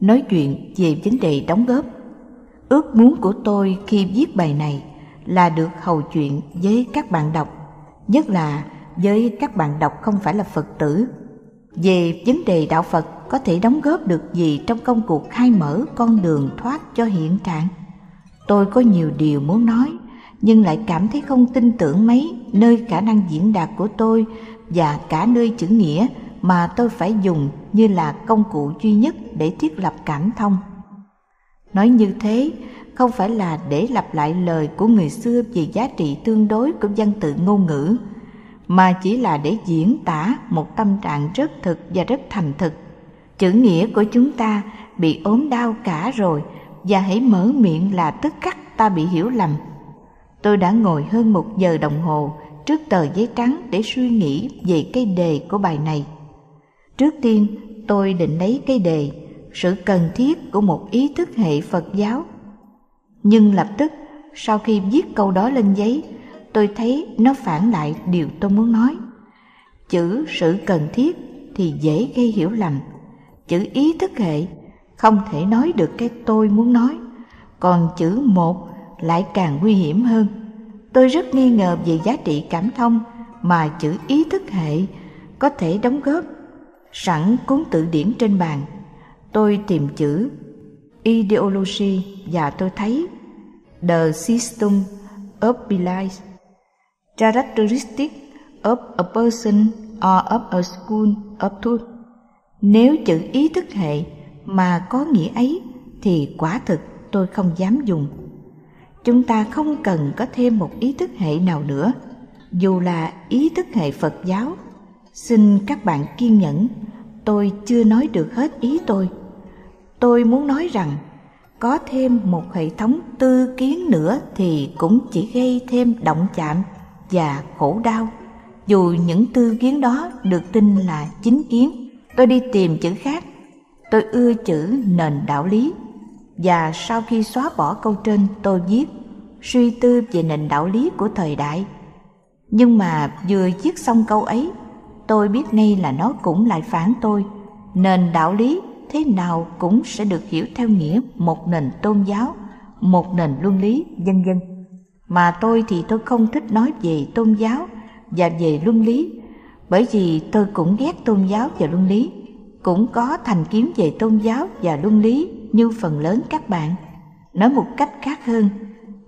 nói chuyện về vấn đề đóng góp. Ước muốn của tôi khi viết bài này là được hầu chuyện với các bạn đọc, nhất là với các bạn đọc không phải là Phật tử. Về vấn đề đạo Phật có thể đóng góp được gì trong công cuộc khai mở con đường thoát cho hiện trạng? Tôi có nhiều điều muốn nói, nhưng lại cảm thấy không tin tưởng mấy nơi khả năng diễn đạt của tôi và cả nơi chữ nghĩa mà tôi phải dùng như là công cụ duy nhất để thiết lập cảm thông. Nói như thế không phải là để lặp lại lời của người xưa về giá trị tương đối của văn tự ngôn ngữ, mà chỉ là để diễn tả một tâm trạng rất thực và rất thành thực. Chữ nghĩa của chúng ta bị ốm đau cả rồi và hãy mở miệng là tức khắc ta bị hiểu lầm. Tôi đã ngồi hơn một giờ đồng hồ trước tờ giấy trắng để suy nghĩ về cái đề của bài này. Trước tiên, tôi định lấy cái đề sự cần thiết của một ý thức hệ Phật giáo. Nhưng lập tức, sau khi viết câu đó lên giấy, tôi thấy nó phản lại điều tôi muốn nói. Chữ sự cần thiết thì dễ gây hiểu lầm. Chữ ý thức hệ không thể nói được cái tôi muốn nói. Còn chữ một lại càng nguy hiểm hơn. Tôi rất nghi ngờ về giá trị cảm thông mà chữ ý thức hệ có thể đóng góp. Sẵn cuốn tự điển trên bàn, tôi tìm chữ ideology và tôi thấy the system of belief characteristic of a person or of a school of thought. Nếu chữ ý thức hệ mà có nghĩa ấy thì quả thực tôi không dám dùng. Chúng ta không cần có thêm một ý thức hệ nào nữa dù là ý thức hệ phật giáo xin các bạn kiên nhẫn. Tôi chưa nói được hết ý tôi. Tôi muốn nói rằng, có thêm một hệ thống tư kiến nữa thì cũng chỉ gây thêm động chạm và khổ đau. Dù những tư kiến đó được tin là chính kiến, tôi đi tìm chữ khác. Tôi ưa chữ nền đạo lý. Và sau khi xóa bỏ câu trên, tôi viết, suy tư về nền đạo lý của thời đại. Nhưng mà vừa viết xong câu ấy tôi biết ngay là nó cũng lại phản tôi. Nền đạo lý thế nào cũng sẽ được hiểu theo nghĩa một nền tôn giáo, một nền luân lý, vân vân. Mà tôi thì tôi không thích nói về tôn giáo và về luân lý, bởi vì tôi cũng ghét tôn giáo và luân lý, cũng có thành kiến về tôn giáo và luân lý như phần lớn các bạn. Nói một cách khác hơn,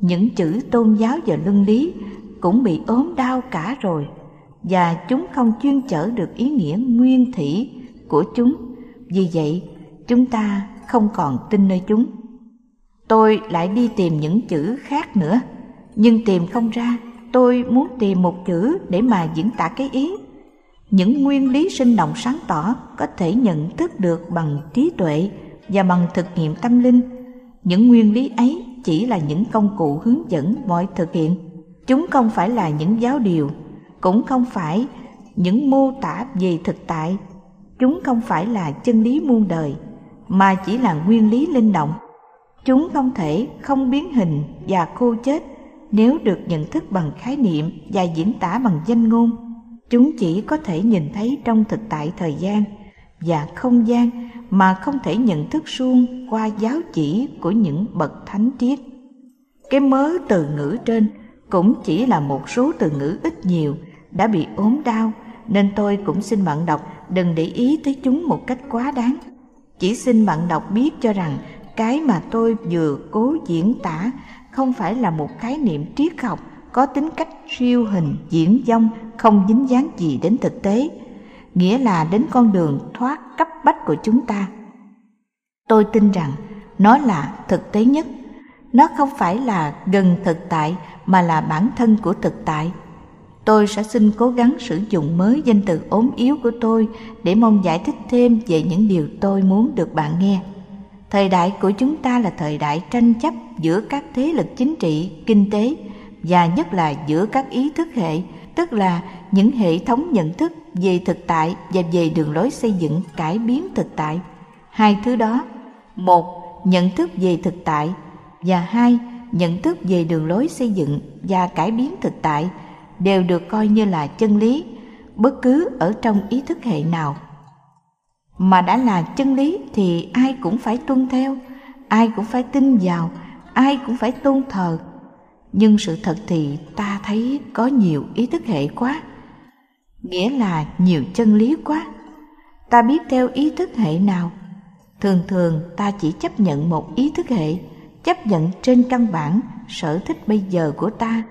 những chữ tôn giáo và luân lý cũng bị ốm đau cả rồi và chúng không chuyên chở được ý nghĩa nguyên thủy của chúng. Vì vậy, chúng ta không còn tin nơi chúng. Tôi lại đi tìm những chữ khác nữa. Nhưng tìm không ra, tôi muốn tìm một chữ để mà diễn tả cái ý. Những nguyên lý sinh động sáng tỏ có thể nhận thức được bằng trí tuệ và bằng thực nghiệm tâm linh. Những nguyên lý ấy chỉ là những công cụ hướng dẫn mọi thực hiện. Chúng không phải là những giáo điều cũng không phải. Những mô tả về thực tại, chúng không phải là chân lý muôn đời, mà chỉ là nguyên lý linh động. Chúng không thể không biến hình và khô chết nếu được nhận thức bằng khái niệm và diễn tả bằng danh ngôn. Chúng chỉ có thể nhìn thấy trong thực tại thời gian và không gian mà không thể nhận thức suông qua giáo chỉ của những bậc thánh triết cái mớ từ ngữ trên cũng chỉ là một số từ ngữ ít nhiều đã bị ốm đau, nên tôi cũng xin bạn đọc, đừng để ý tới chúng một cách quá đáng. Chỉ xin bạn đọc biết cho rằng, cái mà tôi vừa cố diễn tả không phải là một khái niệm triết học có tính cách siêu hình, diễn dông, không dính dáng gì đến thực tế, nghĩa là đến con đường thoát cấp bách của chúng ta. Tôi tin rằng, nó là thực tế nhất. Nó không phải là gần thực tại, mà là bản thân của thực tại tôi sẽ xin cố gắng sử dụng mới danh từ ốm yếu của tôi để mong giải thích thêm về những điều tôi muốn được bạn nghe. Thời đại của chúng ta là thời đại tranh chấp giữa các thế lực chính trị, kinh tế, và nhất là giữa các ý thức hệ, tức là những hệ thống nhận thức về thực tại và về đường lối xây dựng cải biến thực tại. Hai thứ đó, một, nhận thức về thực tại, và hai, nhận thức về đường lối xây dựng và cải biến thực tại đều được coi như là chân lý, bất cứ ở trong ý thức hệ nào. Mà đã là chân lý thì ai cũng phải tuân theo, ai cũng phải tin vào, ai cũng phải tôn thờ. Nhưng sự thật thì ta thấy có nhiều ý thức hệ quá, nghĩa là nhiều chân lý quá. Ta biết theo ý thức hệ nào? Thường thường ta chỉ chấp nhận một ý thức hệ, chấp nhận trên căn bản sở thích bây giờ của ta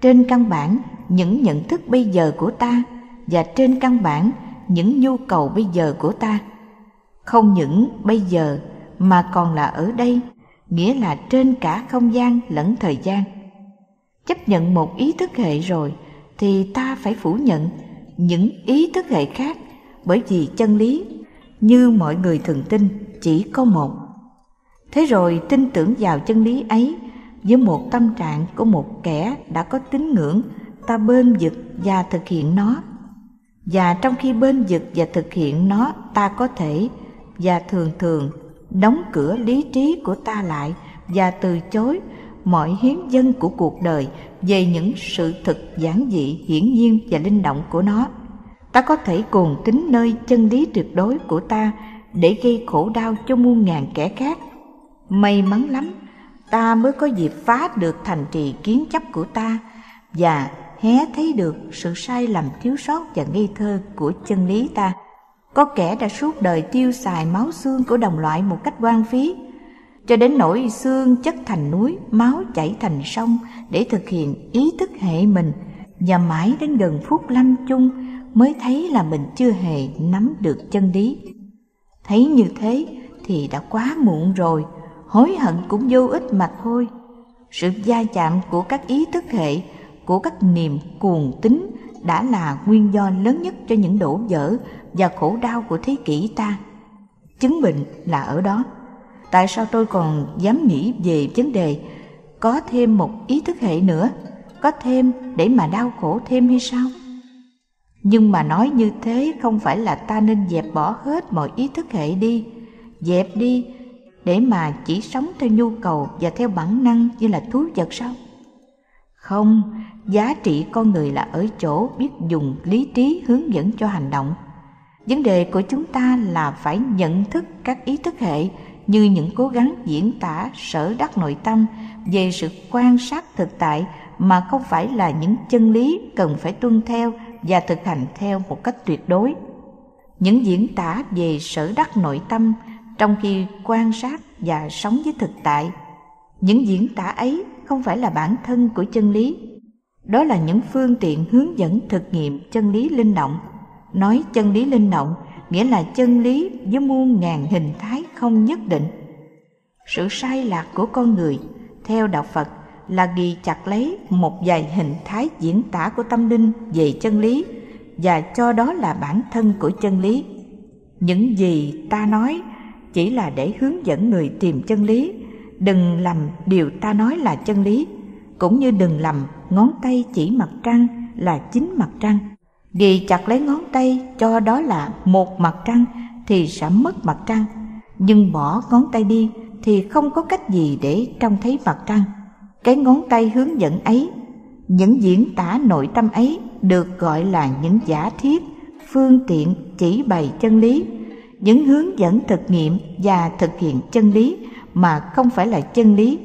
trên căn bản những nhận thức bây giờ của ta và trên căn bản những nhu cầu bây giờ của ta. Không những bây giờ mà còn là ở đây, nghĩa là trên cả không gian lẫn thời gian. Chấp nhận một ý thức hệ rồi thì ta phải phủ nhận những ý thức hệ khác bởi vì chân lý, như mọi người thường tin, chỉ có một. Thế rồi tin tưởng vào chân lý ấy với một tâm trạng của một kẻ đã có tín ngưỡng, ta bên vực và thực hiện nó. Và trong khi bên vực và thực hiện nó, ta có thể và thường thường đóng cửa lý trí của ta lại và từ chối mọi hiến dân của cuộc đời về những sự thực giản dị, hiển nhiên và linh động của nó. Ta có thể cùng tính nơi chân lý tuyệt đối của ta để gây khổ đau cho muôn ngàn kẻ khác. May mắn lắm ta mới có dịp phá được thành trì kiến chấp của ta và hé thấy được sự sai lầm thiếu sót và nghi thơ của chân lý ta. Có kẻ đã suốt đời tiêu xài máu xương của đồng loại một cách quan phí, cho đến nỗi xương chất thành núi, máu chảy thành sông để thực hiện ý thức hệ mình và mãi đến gần phút lâm chung mới thấy là mình chưa hề nắm được chân lý. Thấy như thế thì đã quá muộn rồi hối hận cũng vô ích mà thôi. Sự gia chạm của các ý thức hệ, của các niềm cuồng tín đã là nguyên do lớn nhất cho những đổ vỡ và khổ đau của thế kỷ ta. Chứng bệnh là ở đó. Tại sao tôi còn dám nghĩ về vấn đề có thêm một ý thức hệ nữa? Có thêm để mà đau khổ thêm hay sao? Nhưng mà nói như thế không phải là ta nên dẹp bỏ hết mọi ý thức hệ đi. Dẹp đi để mà chỉ sống theo nhu cầu và theo bản năng như là thú vật sao? Không, giá trị con người là ở chỗ biết dùng lý trí hướng dẫn cho hành động. Vấn đề của chúng ta là phải nhận thức các ý thức hệ như những cố gắng diễn tả, sở đắc nội tâm về sự quan sát thực tại mà không phải là những chân lý cần phải tuân theo và thực hành theo một cách tuyệt đối. Những diễn tả về sở đắc nội tâm trong khi quan sát và sống với thực tại, những diễn tả ấy không phải là bản thân của chân lý. Đó là những phương tiện hướng dẫn thực nghiệm chân lý linh động. Nói chân lý linh động nghĩa là chân lý với muôn ngàn hình thái không nhất định. Sự sai lạc của con người, theo đạo phật, là ghi chặt lấy một vài hình thái diễn tả của tâm linh về chân lý và cho đó là bản thân của chân lý. Những gì ta nói chỉ là để hướng dẫn người tìm chân lý. Đừng lầm điều ta nói là chân lý, cũng như đừng lầm ngón tay chỉ mặt trăng là chính mặt trăng. Ghi chặt lấy ngón tay cho đó là một mặt trăng thì sẽ mất mặt trăng, nhưng bỏ ngón tay đi thì không có cách gì để trông thấy mặt trăng. Cái ngón tay hướng dẫn ấy, những diễn tả nội tâm ấy được gọi là những giả thiết phương tiện chỉ bày chân lý những hướng dẫn thực nghiệm và thực hiện chân lý mà không phải là chân lý.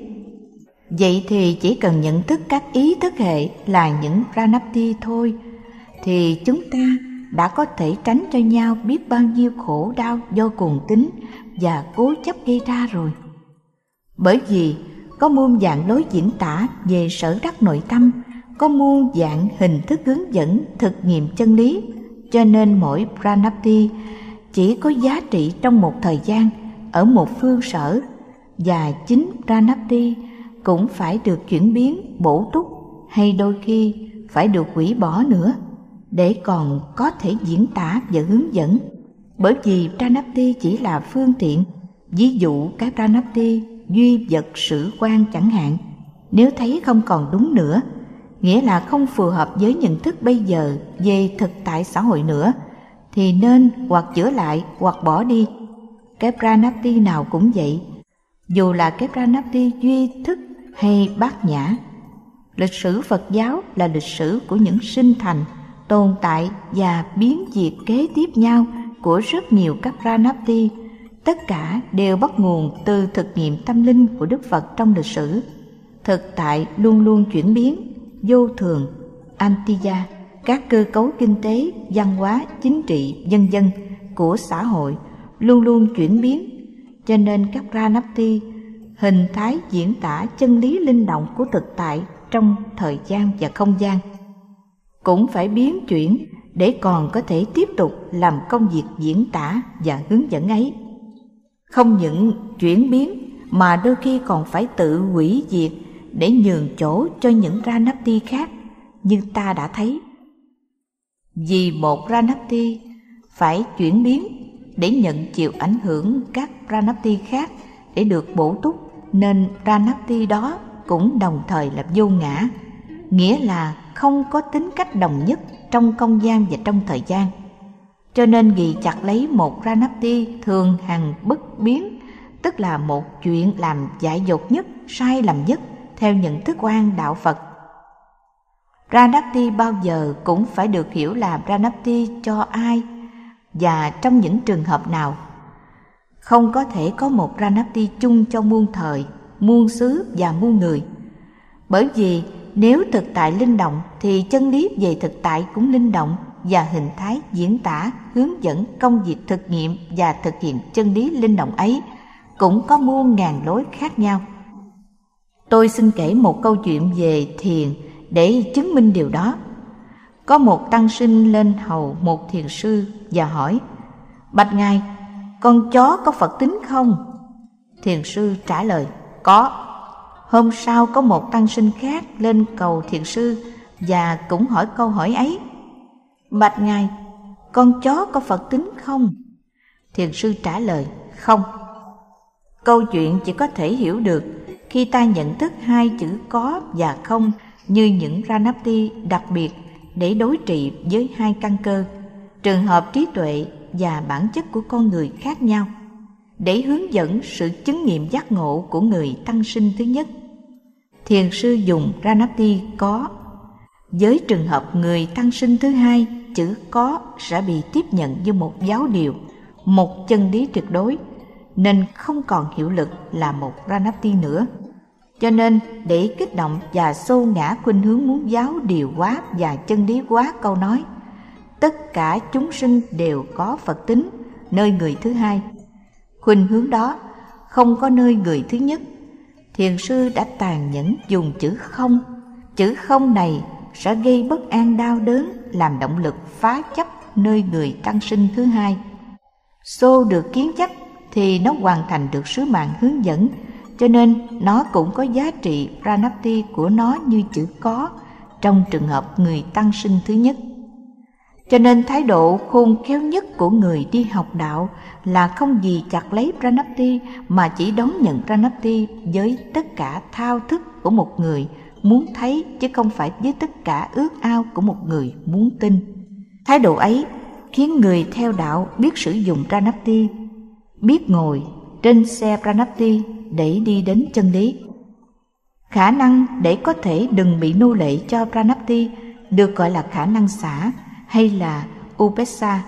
Vậy thì chỉ cần nhận thức các ý thức hệ là những pranapti thôi, thì chúng ta đã có thể tránh cho nhau biết bao nhiêu khổ đau do cuồng tính và cố chấp gây ra rồi. Bởi vì có muôn dạng lối diễn tả về sở đắc nội tâm, có muôn dạng hình thức hướng dẫn thực nghiệm chân lý, cho nên mỗi pranapti chỉ có giá trị trong một thời gian, ở một phương sở, và chính pranapti cũng phải được chuyển biến, bổ túc, hay đôi khi phải được hủy bỏ nữa, để còn có thể diễn tả và hướng dẫn. Bởi vì pranapti chỉ là phương tiện, ví dụ cái pranapti duy vật sử quan chẳng hạn, nếu thấy không còn đúng nữa, nghĩa là không phù hợp với nhận thức bây giờ về thực tại xã hội nữa thì nên hoặc chữa lại hoặc bỏ đi. Cái pranapti nào cũng vậy. Dù là cái pranapti duy thức hay bát nhã lịch sử phật giáo là lịch sử của những sinh thành tồn tại và biến diệt kế tiếp nhau của rất nhiều các Pranapti, tất cả đều bắt nguồn từ thực nghiệm tâm linh của Đức Phật trong lịch sử. Thực tại luôn luôn chuyển biến, vô thường, antiya, các cơ cấu kinh tế, văn hóa, chính trị, dân dân của xã hội luôn luôn chuyển biến, cho nên các Pranapti hình thái diễn tả chân lý linh động của thực tại trong thời gian và không gian cũng phải biến chuyển để còn có thể tiếp tục làm công việc diễn tả và hướng dẫn ấy không những chuyển biến mà đôi khi còn phải tự hủy diệt để nhường chỗ cho những Ranapti khác như ta đã thấy. Vì một pranapti phải chuyển biến để nhận chịu ảnh hưởng các pranapti khác để được bổ túc nên pranapti đó cũng đồng thời là vô ngã, nghĩa là không có tính cách đồng nhất trong không gian và trong thời gian. Cho nên ghi chặt lấy một pranapti thường hằng bất biến, tức là một chuyện làm dại dột nhất, sai lầm nhất theo nhận thức quan đạo Phật. Pranapti bao giờ cũng phải được hiểu là Pranapti cho ai và trong những trường hợp nào. Không có thể có một Pranapti chung cho muôn thời, muôn xứ và muôn người. Bởi vì nếu thực tại linh động thì chân lý về thực tại cũng linh động và hình thái diễn tả, hướng dẫn công việc thực nghiệm và thực hiện chân lý linh động ấy cũng có muôn ngàn lối khác nhau. Tôi xin kể một câu chuyện về thiền để chứng minh điều đó. Có một tăng sinh lên hầu một thiền sư và hỏi Bạch Ngài, con chó có Phật tính không? Thiền sư trả lời Có Hôm sau có một tăng sinh khác lên cầu thiền sư Và cũng hỏi câu hỏi ấy Bạch Ngài, con chó có Phật tính không? Thiền sư trả lời Không Câu chuyện chỉ có thể hiểu được khi ta nhận thức hai chữ có và không như những Ranapti đặc biệt để đối trị với hai căn cơ, trường hợp trí tuệ và bản chất của con người khác nhau, để hướng dẫn sự chứng nghiệm giác ngộ của người tăng sinh thứ nhất. Thiền sư dùng Ranapti có. Với trường hợp người tăng sinh thứ hai, chữ có sẽ bị tiếp nhận như một giáo điều, một chân lý tuyệt đối, nên không còn hiệu lực là một Ranapti nữa. Cho nên, để kích động và xô ngã khuynh hướng muốn giáo điều hóa và chân lý hóa câu nói, tất cả chúng sinh đều có Phật tính, nơi người thứ hai. Khuynh hướng đó không có nơi người thứ nhất. Thiền sư đã tàn nhẫn dùng chữ không. Chữ không này sẽ gây bất an đau đớn, làm động lực phá chấp nơi người tăng sinh thứ hai. Xô được kiến chấp thì nó hoàn thành được sứ mạng hướng dẫn cho nên nó cũng có giá trị pranapti của nó như chữ có trong trường hợp người tăng sinh thứ nhất. Cho nên thái độ khôn khéo nhất của người đi học đạo là không gì chặt lấy pranapti mà chỉ đón nhận pranapti với tất cả thao thức của một người muốn thấy chứ không phải với tất cả ước ao của một người muốn tin. Thái độ ấy khiến người theo đạo biết sử dụng pranapti, biết ngồi trên xe pranapti để đi đến chân lý. Khả năng để có thể đừng bị nô lệ cho Pranapti được gọi là khả năng xả hay là Upesa.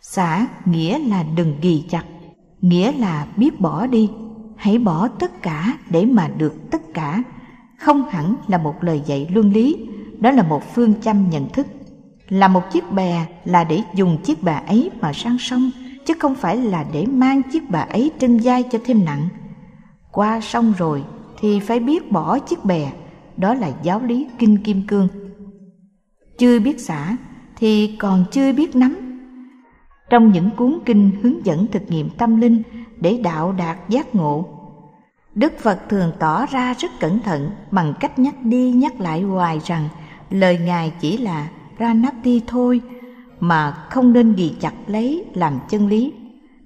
Xả nghĩa là đừng ghi chặt, nghĩa là biết bỏ đi, hãy bỏ tất cả để mà được tất cả. Không hẳn là một lời dạy luân lý, đó là một phương châm nhận thức. Là một chiếc bè là để dùng chiếc bè ấy mà sang sông, chứ không phải là để mang chiếc bà ấy trên vai cho thêm nặng. Qua sông rồi thì phải biết bỏ chiếc bè, đó là giáo lý kinh kim cương. Chưa biết xả thì còn chưa biết nắm. Trong những cuốn kinh hướng dẫn thực nghiệm tâm linh để đạo đạt giác ngộ, đức phật thường tỏ ra rất cẩn thận bằng cách nhắc đi nhắc lại hoài rằng lời ngài chỉ là ra nắp đi thôi mà không nên ghi chặt lấy làm chân lý.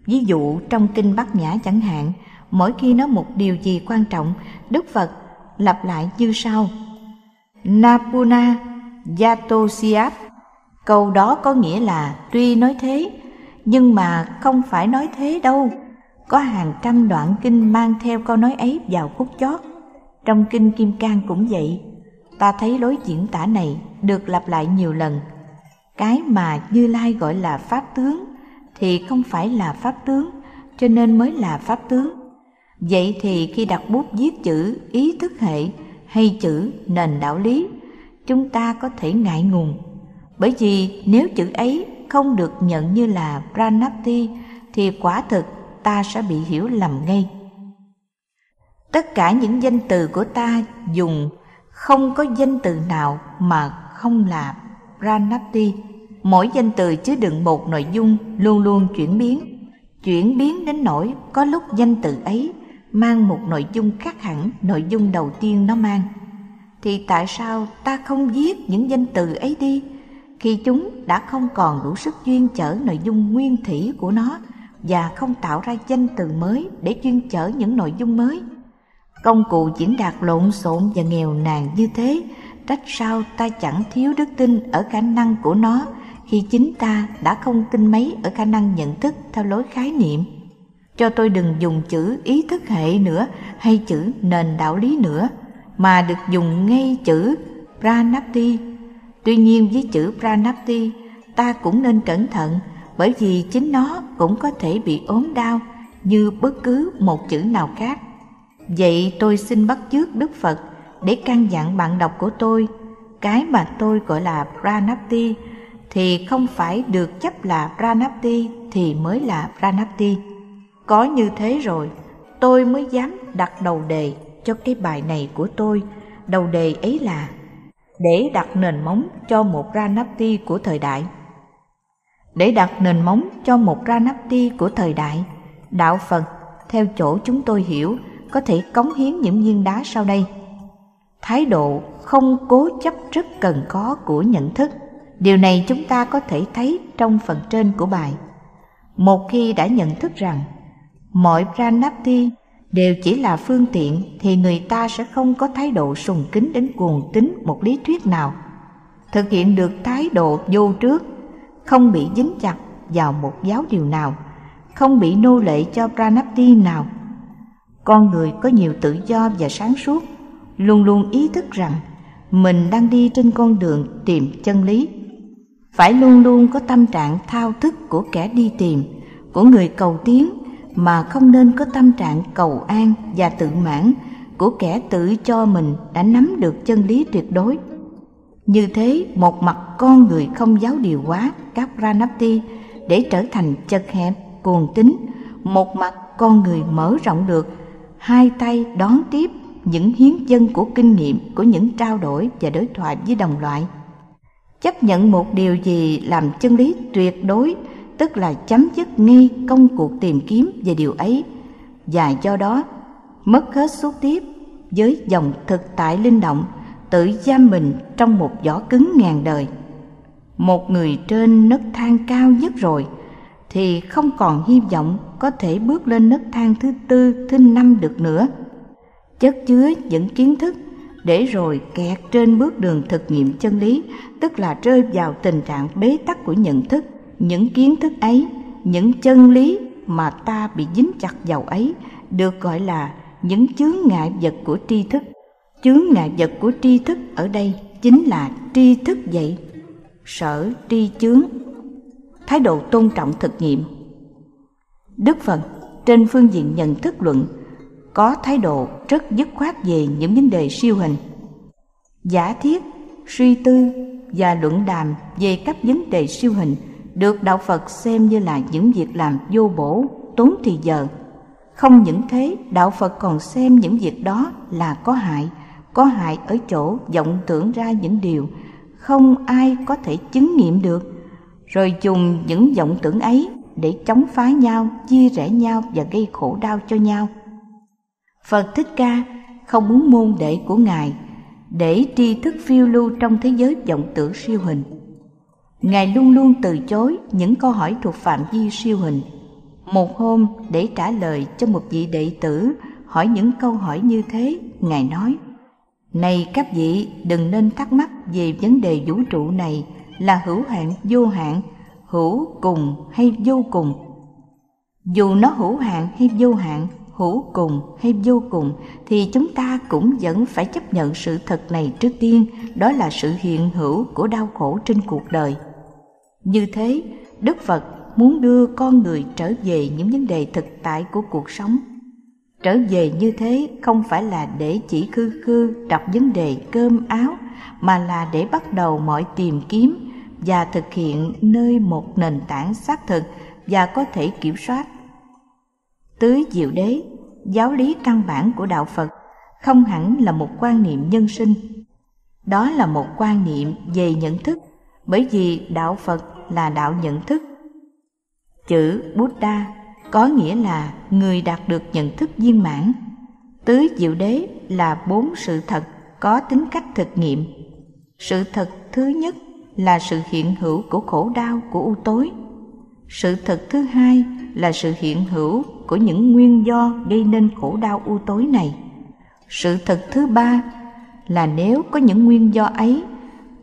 Ví dụ, trong kinh bát nhã chẳng hạn, mỗi khi nói một điều gì quan trọng, đức phật lặp lại như sau. Napuna yatosiat câu đó có nghĩa là tuy nói thế, nhưng mà không phải nói thế đâu. Có hàng trăm đoạn kinh mang theo câu nói ấy vào khúc chót. Trong kinh kim cang cũng vậy. Ta thấy lối diễn tả này được lặp lại nhiều lần cái mà như lai gọi là pháp tướng thì không phải là pháp tướng, cho nên mới là pháp tướng. Vậy thì khi đặt bút viết chữ ý thức hệ hay chữ nền đạo lý, chúng ta có thể ngại ngùng. Bởi vì nếu chữ ấy không được nhận như là Pranapti thì quả thực ta sẽ bị hiểu lầm ngay. Tất cả những danh từ của ta dùng không có danh từ nào mà không là Pranapti. Mỗi danh từ chứa đựng một nội dung luôn luôn chuyển biến. Chuyển biến đến nỗi có lúc danh từ ấy mang một nội dung khác hẳn nội dung đầu tiên nó mang. Thì tại sao ta không viết những danh từ ấy đi khi chúng đã không còn đủ sức chuyên chở nội dung nguyên thủy của nó và không tạo ra danh từ mới để chuyên chở những nội dung mới? Công cụ diễn đạt lộn xộn và nghèo nàn như thế, trách sao ta chẳng thiếu đức tin ở khả năng của nó khi chính ta đã không tin mấy ở khả năng nhận thức theo lối khái niệm. Cho tôi đừng dùng chữ ý thức hệ nữa hay chữ nền đạo lý nữa, mà được dùng ngay chữ Pranapti. Tuy nhiên với chữ Pranapti, ta cũng nên cẩn thận bởi vì chính nó cũng có thể bị ốm đau như bất cứ một chữ nào khác. Vậy tôi xin bắt chước Đức Phật để căn dặn bạn đọc của tôi, cái mà tôi gọi là Pranapti thì không phải được chấp là Pranapti thì mới là Pranapti. Có như thế rồi, tôi mới dám đặt đầu đề cho cái bài này của tôi. Đầu đề ấy là để đặt nền móng cho một Pranapti của thời đại. Để đặt nền móng cho một Pranapti của thời đại, đạo Phật theo chỗ chúng tôi hiểu có thể cống hiến những viên đá sau đây. Thái độ không cố chấp rất cần có của nhận thức. Điều này chúng ta có thể thấy trong phần trên của bài. Một khi đã nhận thức rằng mọi pranapti đều chỉ là phương tiện thì người ta sẽ không có thái độ sùng kính đến cuồng tín một lý thuyết nào. Thực hiện được thái độ vô trước, không bị dính chặt vào một giáo điều nào, không bị nô lệ cho pranapti nào con người có nhiều tự do và sáng suốt luôn luôn ý thức rằng mình đang đi trên con đường tìm chân lý. Phải luôn luôn có tâm trạng thao thức của kẻ đi tìm, của người cầu tiến, mà không nên có tâm trạng cầu an và tự mãn của kẻ tự cho mình đã nắm được chân lý tuyệt đối. Như thế, một mặt con người không giáo điều quá các ranapti để trở thành chật hẹp, cuồng tín, một mặt con người mở rộng được, hai tay đón tiếp những hiến dân của kinh nghiệm của những trao đổi và đối thoại với đồng loại. Chấp nhận một điều gì làm chân lý tuyệt đối tức là chấm dứt nghi công cuộc tìm kiếm về điều ấy. Và do đó mất hết suốt tiếp với dòng thực tại linh động tự giam mình trong một vỏ cứng ngàn đời. Một người trên nấc thang cao nhất rồi thì không còn hy vọng có thể bước lên nấc thang thứ tư, thứ năm được nữa. Chất chứa những kiến thức để rồi kẹt trên bước đường thực nghiệm chân lý, tức là rơi vào tình trạng bế tắc của nhận thức. Những kiến thức ấy, những chân lý mà ta bị dính chặt vào ấy được gọi là những chướng ngại vật của tri thức. Chướng ngại vật của tri thức ở đây chính là tri thức vậy. Sở tri chướng thái độ tôn trọng thực nghiệm. Đức Phật trên phương diện nhận thức luận có thái độ rất dứt khoát về những vấn đề siêu hình. Giả thiết, suy tư và luận đàm về các vấn đề siêu hình được đạo Phật xem như là những việc làm vô bổ, tốn thì giờ. Không những thế, đạo Phật còn xem những việc đó là có hại, có hại ở chỗ vọng tưởng ra những điều không ai có thể chứng nghiệm được rồi dùng những vọng tưởng ấy để chống phá nhau, chia rẽ nhau và gây khổ đau cho nhau. Phật Thích Ca không muốn môn đệ của Ngài để tri thức phiêu lưu trong thế giới vọng tưởng siêu hình. Ngài luôn luôn từ chối những câu hỏi thuộc phạm vi siêu hình. Một hôm để trả lời cho một vị đệ tử hỏi những câu hỏi như thế, Ngài nói Này các vị đừng nên thắc mắc về vấn đề vũ trụ này là hữu hạn vô hạn hữu cùng hay vô cùng dù nó hữu hạn hay vô hạn hữu cùng hay vô cùng thì chúng ta cũng vẫn phải chấp nhận sự thật này trước tiên, đó là sự hiện hữu của đau khổ trên cuộc đời. Như thế, đức phật muốn đưa con người trở về những vấn đề thực tại của cuộc sống. Trở về như thế không phải là để chỉ khư khư đọc vấn đề cơm áo, mà là để bắt đầu mọi tìm kiếm và thực hiện nơi một nền tảng xác thực và có thể kiểm soát. Tứ diệu đế giáo lý căn bản của đạo phật, không hẳn là một quan niệm nhân sinh. Đó là một quan niệm về nhận thức, bởi vì đạo phật là đạo nhận thức. Chữ buddha có nghĩa là người đạt được nhận thức viên mãn. Tứ diệu đế là bốn sự thật có tính cách thực nghiệm. Sự thật thứ nhất là sự hiện hữu của khổ đau của u tối sự thật thứ hai là sự hiện hữu của những nguyên do gây nên khổ đau u tối này. Sự thật thứ ba là nếu có những nguyên do ấy,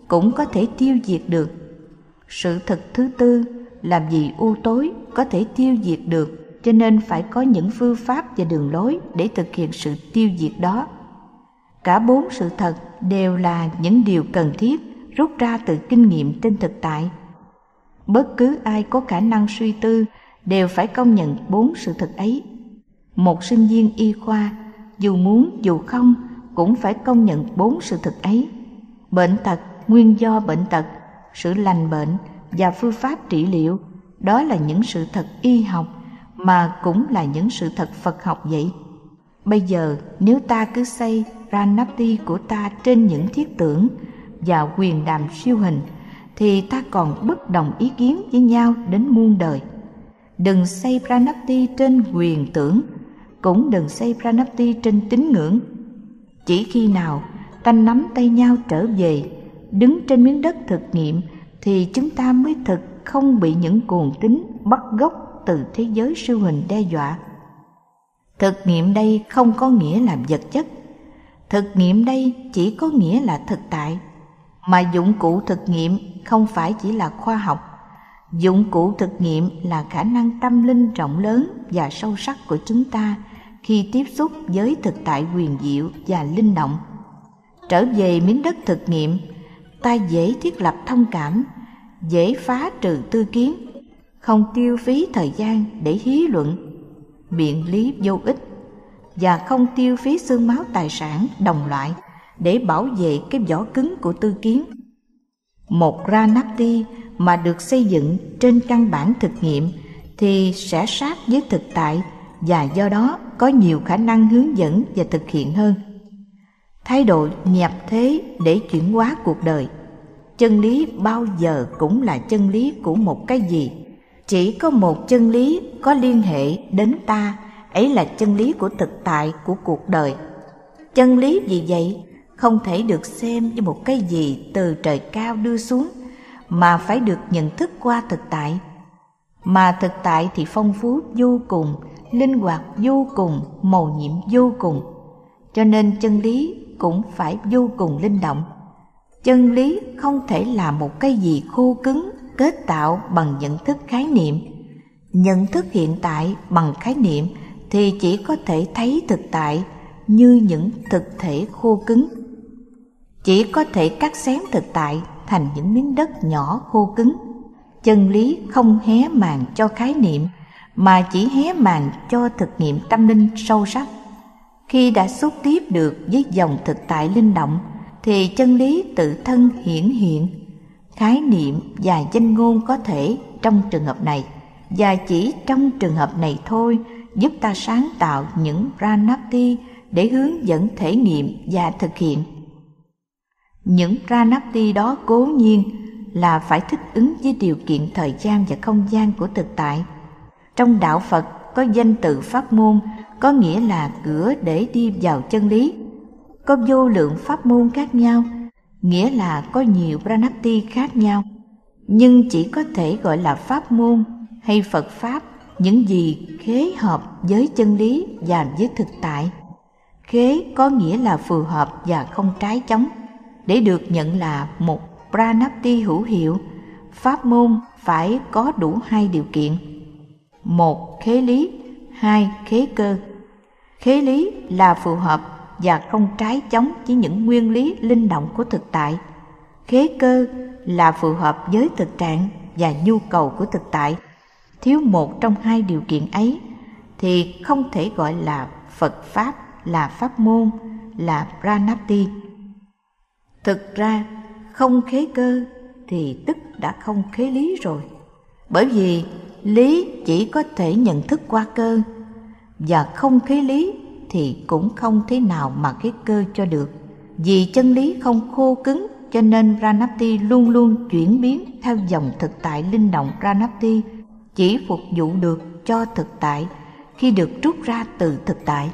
cũng có thể tiêu diệt được. Sự thật thứ tư làm gì u tối có thể tiêu diệt được, cho nên phải có những phương pháp và đường lối để thực hiện sự tiêu diệt đó. Cả bốn sự thật đều là những điều cần thiết rút ra từ kinh nghiệm trên thực tại bất cứ ai có khả năng suy tư đều phải công nhận bốn sự thật ấy. Một sinh viên y khoa, dù muốn dù không, cũng phải công nhận bốn sự thật ấy. Bệnh tật, nguyên do bệnh tật, sự lành bệnh và phương pháp trị liệu, đó là những sự thật y học mà cũng là những sự thật phật học vậy. Bây giờ, nếu ta cứ xây ranapti của ta trên những thiết tưởng và quyền đàm siêu hình thì ta còn bất đồng ý kiến với nhau đến muôn đời. Đừng xây pranapti trên quyền tưởng, cũng đừng xây pranapti trên tín ngưỡng. Chỉ khi nào ta nắm tay nhau trở về, đứng trên miếng đất thực nghiệm, thì chúng ta mới thực không bị những cuồng tính bắt gốc từ thế giới siêu hình đe dọa. Thực nghiệm đây không có nghĩa là vật chất. Thực nghiệm đây chỉ có nghĩa là thực tại. Mà dụng cụ thực nghiệm không phải chỉ là khoa học. Dụng cụ thực nghiệm là khả năng tâm linh rộng lớn và sâu sắc của chúng ta khi tiếp xúc với thực tại quyền diệu và linh động. Trở về miếng đất thực nghiệm, ta dễ thiết lập thông cảm, dễ phá trừ tư kiến, không tiêu phí thời gian để hí luận biện lý vô ích, và không tiêu phí xương máu tài sản đồng loại để bảo vệ cái vỏ cứng của tư kiến một ranapti mà được xây dựng trên căn bản thực nghiệm thì sẽ sát với thực tại và do đó có nhiều khả năng hướng dẫn và thực hiện hơn. Thái độ nhập thế để chuyển hóa cuộc đời. Chân lý bao giờ cũng là chân lý của một cái gì. Chỉ có một chân lý có liên hệ đến ta, ấy là chân lý của thực tại của cuộc đời. Chân lý gì vậy? Không thể được xem như một cái gì từ trời cao đưa xuống, mà phải được nhận thức qua thực tại. Mà thực tại thì phong phú vô cùng, linh hoạt vô cùng, màu nhiệm vô cùng. Cho nên chân lý cũng phải vô cùng linh động. Chân lý không thể là một cái gì khô cứng, kết tạo bằng nhận thức khái niệm. Nhận thức hiện tại bằng khái niệm thì chỉ có thể thấy thực tại như những thực thể khô cứng chỉ có thể cắt xén thực tại thành những miếng đất nhỏ khô cứng. Chân lý không hé màn cho khái niệm, mà chỉ hé màn cho thực nghiệm tâm linh sâu sắc. Khi đã xúc tiếp được với dòng thực tại linh động, thì chân lý tự thân hiển hiện. Khái niệm và danh ngôn có thể trong trường hợp này, và chỉ trong trường hợp này thôi, giúp ta sáng tạo những pranapti để hướng dẫn thể nghiệm và thực hiện những pranapti đó cố nhiên là phải thích ứng với điều kiện thời gian và không gian của thực tại. Trong đạo phật, có danh từ pháp môn, có nghĩa là cửa để đi vào chân lý. Có vô lượng pháp môn khác nhau, nghĩa là có nhiều pranapti khác nhau. Nhưng chỉ có thể gọi là pháp môn hay phật pháp, những gì khế hợp với chân lý và với thực tại. Khế có nghĩa là phù hợp và không trái chống để được nhận là một pranapti hữu hiệu pháp môn phải có đủ hai điều kiện. Một khế lý. Hai khế cơ. Khế lý là phù hợp và không trái chống với những nguyên lý linh động của thực tại. Khế cơ là phù hợp với thực trạng và nhu cầu của thực tại. Thiếu một trong hai điều kiện ấy thì không thể gọi là Phật Pháp, là Pháp môn, là Pranapti. Thực ra, không khế cơ thì tức đã không khế lý rồi. Bởi vì lý chỉ có thể nhận thức qua cơ, và không khế lý thì cũng không thế nào mà khế cơ cho được. Vì chân lý không khô cứng cho nên ranapti luôn luôn chuyển biến theo dòng thực tại linh động ranapti chỉ phục vụ được cho thực tại khi được rút ra từ thực tại.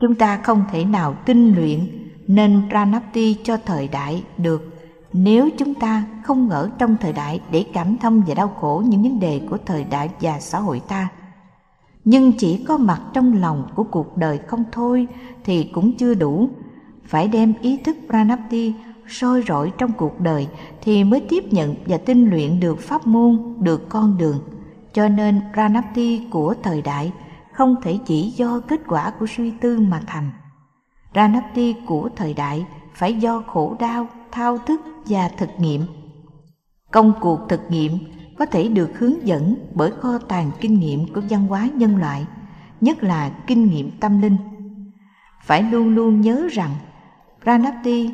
Chúng ta không thể nào tinh luyện nên Pranapti cho thời đại được nếu chúng ta không ngỡ trong thời đại để cảm thông và đau khổ những vấn đề của thời đại và xã hội ta. Nhưng chỉ có mặt trong lòng của cuộc đời không thôi thì cũng chưa đủ. Phải đem ý thức Pranapti soi rọi trong cuộc đời thì mới tiếp nhận và tinh luyện được pháp môn, được con đường. Cho nên Pranapti của thời đại không thể chỉ do kết quả của suy tư mà thành. Ranapti của thời đại phải do khổ đau, thao thức và thực nghiệm. Công cuộc thực nghiệm có thể được hướng dẫn bởi kho tàng kinh nghiệm của văn hóa nhân loại, nhất là kinh nghiệm tâm linh. Phải luôn luôn nhớ rằng Ranapti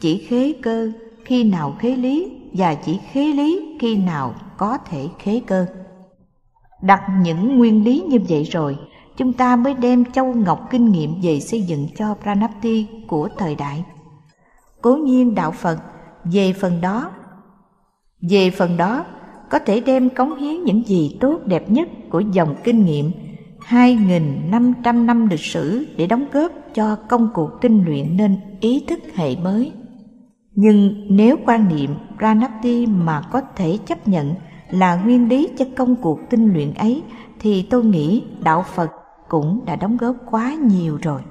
chỉ khế cơ khi nào khế lý và chỉ khế lý khi nào có thể khế cơ. Đặt những nguyên lý như vậy rồi, chúng ta mới đem châu ngọc kinh nghiệm về xây dựng cho Pranapti của thời đại. Cố nhiên đạo Phật về phần đó, về phần đó có thể đem cống hiến những gì tốt đẹp nhất của dòng kinh nghiệm 2.500 năm lịch sử để đóng góp cho công cuộc tinh luyện nên ý thức hệ mới. Nhưng nếu quan niệm Pranapti mà có thể chấp nhận là nguyên lý cho công cuộc tinh luyện ấy thì tôi nghĩ đạo Phật cũng đã đóng góp quá nhiều rồi.